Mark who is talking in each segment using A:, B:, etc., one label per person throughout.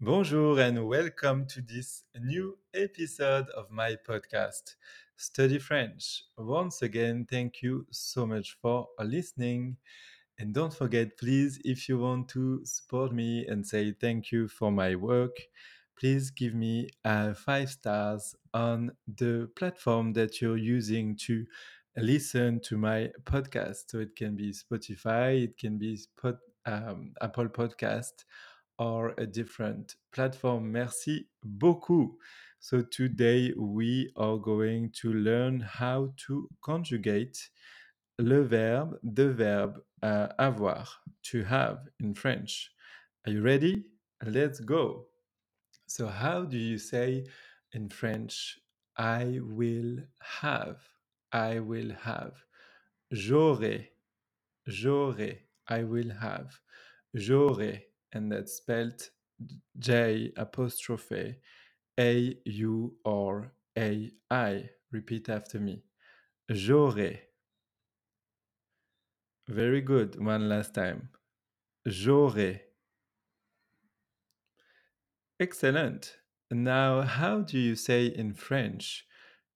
A: Bonjour and welcome to this new episode of my podcast, Study French. Once again, thank you so much for listening. And don't forget, please, if you want to support me and say thank you for my work, please give me uh, five stars on the platform that you're using to listen to my podcast. So it can be Spotify, it can be Spot, um, Apple Podcast or a different platform. Merci beaucoup. So today we are going to learn how to conjugate le verbe, the verb uh, avoir, to have in French. Are you ready? Let's go. So how do you say in French, I will have, I will have, j'aurai, j'aurai, I will have, j'aurai, and that's spelled J apostrophe A U R A I. Repeat after me. J'aurai. Very good. One last time. J'aurai. Excellent. Now, how do you say in French?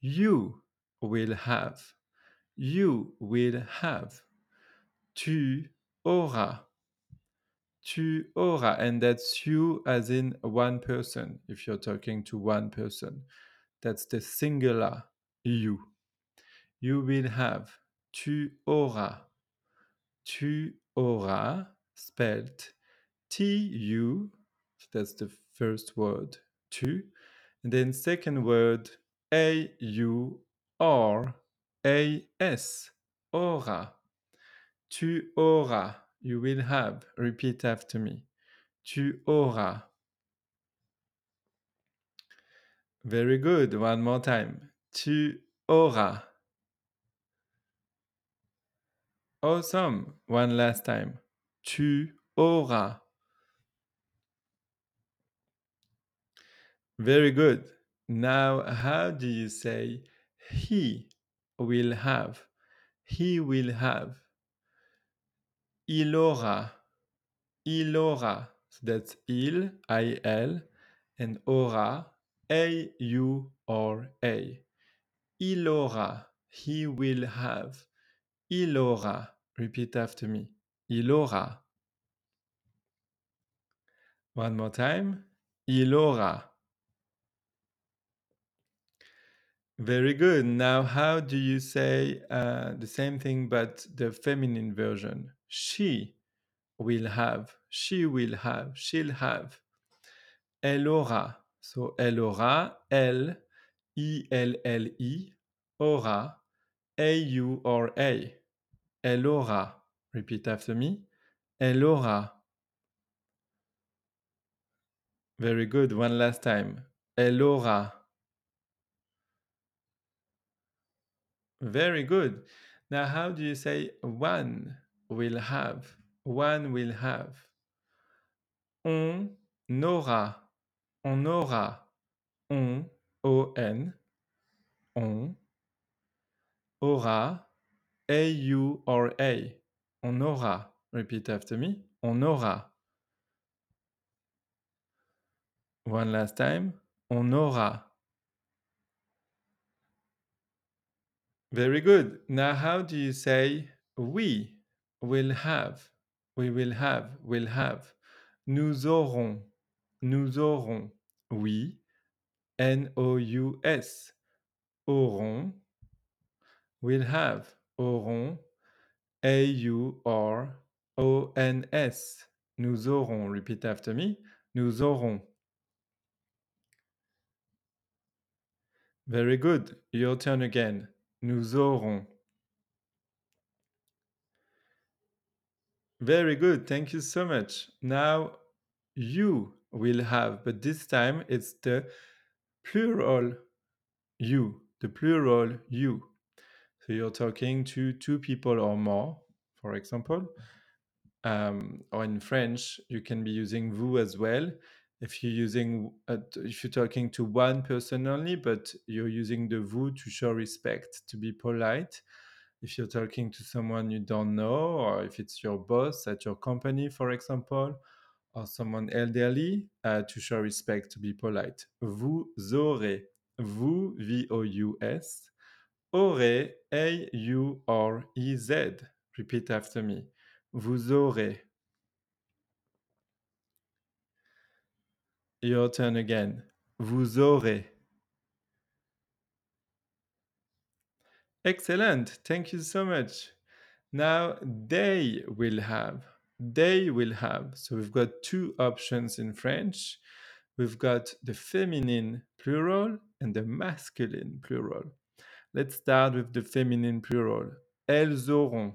A: You will have. You will have. Tu auras. Tu auras. And that's you as in one person, if you're talking to one person. That's the singular you. You will have. Tu auras. Tu auras, spelled T U, that's the first word, tu. And then second word, A U R A S, aura. Tu auras, you will have. Repeat after me. Tu auras. Very good. One more time. Tu auras. Awesome. One last time. Tu auras. Very good. Now, how do you say he will have? He will have. Il aura. Il aura. So that's il, I-L, and aura, A-U-R-A. Il aura. He will have. Il aura. Repeat after me. Il aura. One more time. Il aura. Very good. Now, how do you say uh, the same thing but the feminine version? She will have, she will have, she'll have. Elle aura. So, elle aura, elle, I-L-L-I, aura, A-U-R-A. Elle aura. Repeat after me. Elle aura. Very good. One last time. Elle aura. Very good. Now, how do you say one will have? One will have. On aura. On aura. On, O-N. On aura. A-U-R-A. On aura. Repeat after me. On aura. One last time. On aura. Very good. Now, how do you say we will have? We will have, will have. Nous aurons, nous aurons. Oui, N-O-U-S. Auront, will have. Auront, A-U-R-O-N-S. Nous aurons. Repeat after me. Nous aurons. Very good. Your turn again. Nous aurons. Very good. Thank you so much. Now you will have, but this time it's the plural you, the plural you. So you're talking to two people or more, for example. Um, or in French, you can be using vous as well. If you're using, uh, if you're talking to one person only, but you're using the vous to show respect, to be polite. If you're talking to someone you don't know, or if it's your boss at your company, for example, or someone elderly uh, to show respect, to be polite. Vous aurez. Vous, V-O-U-S. Aurez, A-U-R-E-Z. Repeat after me. Vous aurez. Your turn again. Vous aurez. Excellent. Thank you so much. Now they will have. They will have. So we've got two options in French. We've got the feminine plural and the masculine plural. Let's start with the feminine plural. Elles auront.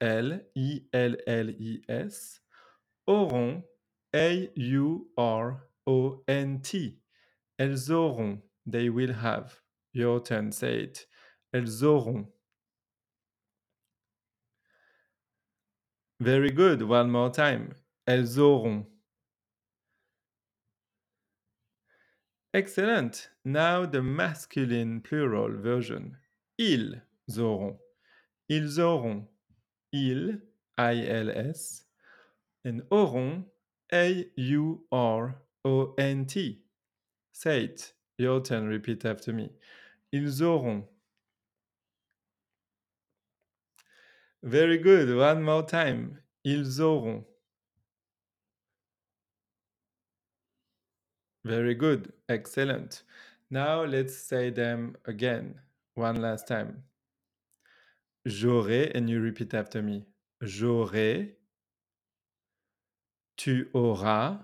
A: L-I-L-L-I-S. Auront. A-U-R-O-N-T. Elles auront. They will have. Your turn, say it. Elles auront. Very good. One more time. Elles auront. Excellent. Now the masculine plural version. Ils auront. Ils auront. Ils, I-L-S, and auront, A-U-R-O-N-T. Say it. Your turn. Repeat after me. Ils auront. Very good. One more time. Ils auront. Very good. Excellent. Now let's say them again. One last time. J'aurai, and you repeat after me. J'aurai. Tu auras.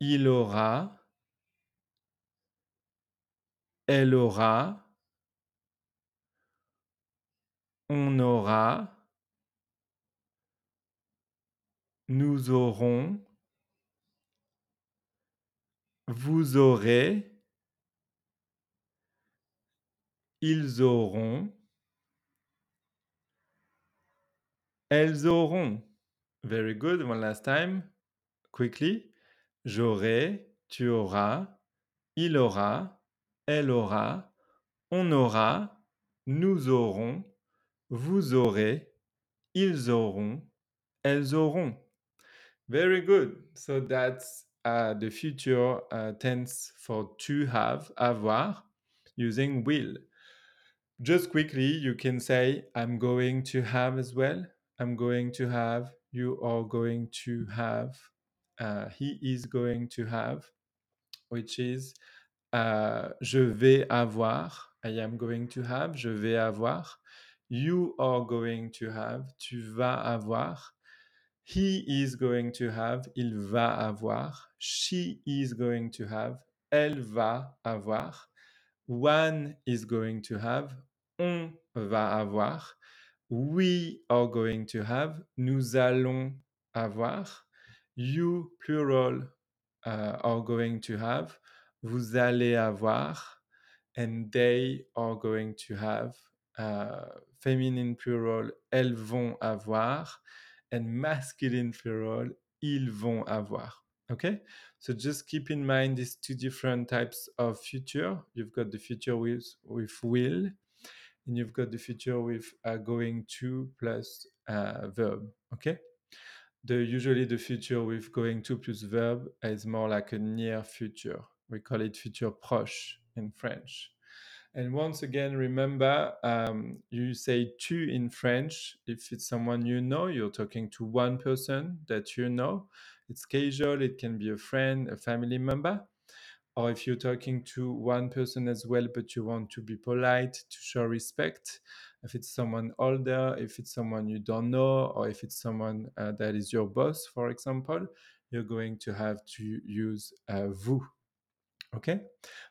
A: Il aura. Elle aura. On aura. Nous aurons. Vous aurez. Ils auront. Elles auront. Very good. One last time. Quickly. J'aurai. Tu auras. Il aura. Elle aura. On aura. Nous aurons. Vous aurez. Ils auront. Elles auront. Very good. So that's uh, the future uh, tense for to have, avoir, using will. Just quickly, you can say, I'm going to have as well. I'm going to have. You are going to have. Uh, he is going to have, which is uh, je vais avoir. I am going to have. Je vais avoir. You are going to have. Tu vas avoir. He is going to have. Il va avoir. She is going to have. Elle va avoir. One is going to have. On va avoir. We are going to have. Nous allons avoir. You, plural, uh, are going to have. Vous allez avoir. And they are going to have. Uh, feminine plural, elles vont avoir. And masculine plural, ils vont avoir. Okay? So just keep in mind these two different types of future. You've got the future with, with will, and you've got the future with uh, going to plus uh, verb. Okay? The usually the future with going to plus verb is more like a near future. We call it futur proche in French. And once again, remember um, you say tu in French if it's someone you know, you're talking to one person that you know. It's casual, it can be a friend, a family member. Or if you're talking to one person as well, but you want to be polite, to show respect, if it's someone older, if it's someone you don't know, or if it's someone uh, that is your boss, for example, you're going to have to use uh, vous. Okay?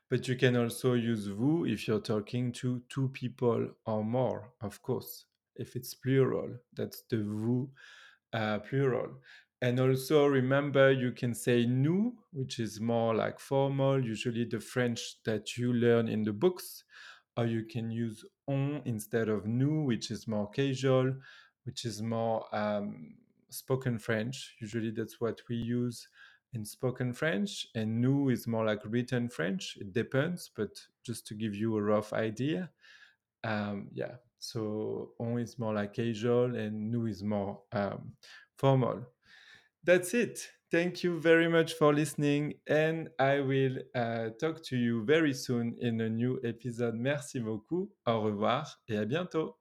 A: But you can also use vous if you're talking to two people or more, of course. If it's plural, that's the vous uh, plural. And also remember, you can say nous, which is more like formal, usually the French that you learn in the books. Or you can use on instead of nous, which is more casual, which is more um, spoken French. Usually that's what we use in spoken French. And nous is more like written French. It depends, but just to give you a rough idea. Um, yeah, so on is more like casual and nous is more um, formal. That's it. Thank you very much for listening, and I will uh, talk to you very soon in a new episode. Merci beaucoup. Au revoir et à bientôt.